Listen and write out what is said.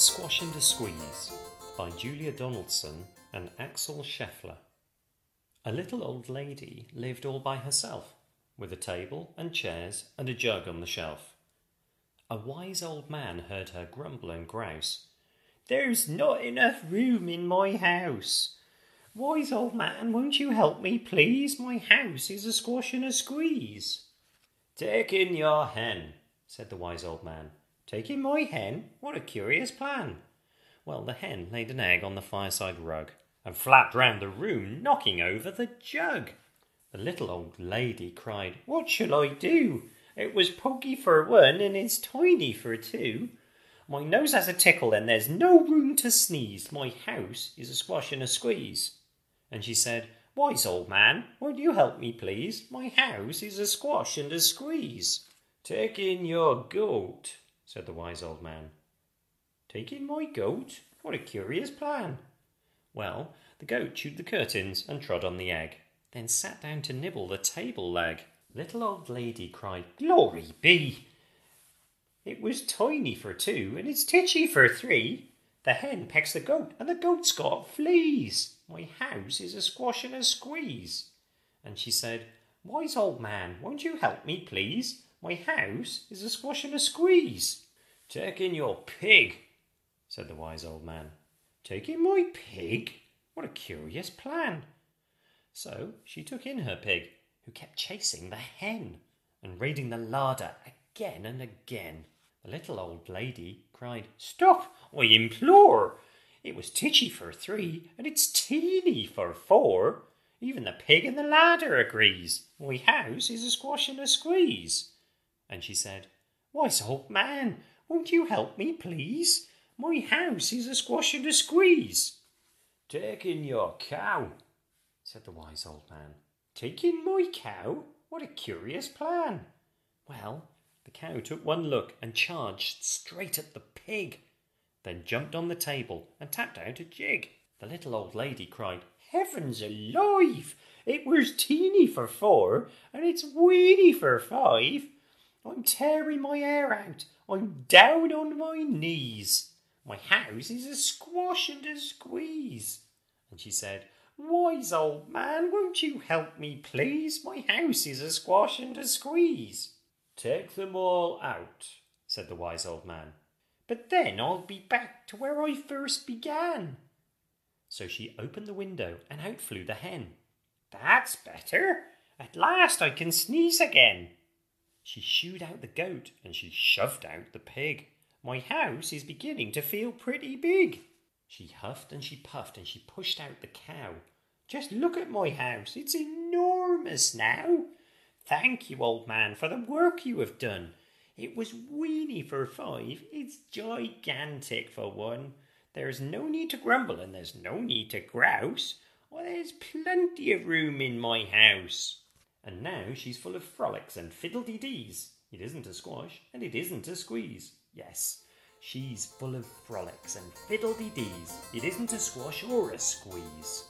Squash and a Squeeze by Julia Donaldson and Axel Scheffler. A little old lady lived all by herself, with a table and chairs and a jug on the shelf. A wise old man heard her grumble and grouse. There's not enough room in my house. Wise old man, won't you help me, please? My house is a squash and a squeeze. Take in your hen, said the wise old man. Taking my hen? What a curious plan. Well, the hen laid an egg on the fireside rug and flapped round the room, knocking over the jug. The little old lady cried, What shall I do? It was poggy for one, and it's tiny for two. My nose has a tickle, and there's no room to sneeze. My house is a squash and a squeeze. And she said, Wise old man, won't you help me, please? My house is a squash and a squeeze. Take in your goat, said the wise old man. Taking my goat? What a curious plan. Well, the goat chewed the curtains and trod on the egg, then sat down to nibble the table leg. Little old lady cried, Glory be! It was tiny for two, and it's titchy for three. The hen pecks the goat, and the goat's got fleas. My house is a squash and a squeeze. And she said, Wise old man, won't you help me, please? My house is a squash and a squeeze. Take in your pig, said the wise old man. Take in my pig? What a curious plan. So she took in her pig, who kept chasing the hen and raiding the larder again and again. The little old lady cried, Stop, I implore! It was titchy for three, and it's teeny for four. Even the pig in the larder agrees. My house is a squash and a squeeze. And she said, Wise old man, won't you help me, please? My house is a squash and a squeeze. Take in your cow, said the wise old man. Take in my cow? What a curious plan. Well, the cow took one look and charged straight at the pig, then jumped on the table and tapped out a jig. The little old lady cried, Heavens alive! It was teeny for four, and it's weeny for five. I'm tearing my hair out. I'm down on my knees. My house is a squash and a squeeze. And she said, Wise old man, won't you help me, please? My house is a squash and a squeeze. Take them all out, said the wise old man. But then I'll be back to where I first began. So she opened the window and out flew the hen. That's better. At last I can sneeze again. She shooed out the goat and she shoved out the pig. My house is beginning to feel pretty big. She huffed and she puffed and she pushed out the cow. Just look at my house. It's enormous now. Thank you, old man, for the work you have done. It was weeny for five. It's gigantic for one. There's no need to grumble and there's no need to grouse. Oh, there's plenty of room in my house. And now she's full of frolics and fiddle-dee-dees. It isn't a squash and it isn't a squeeze. Yes, she's full of frolics and fiddle-dee-dees. It isn't a squash or a squeeze.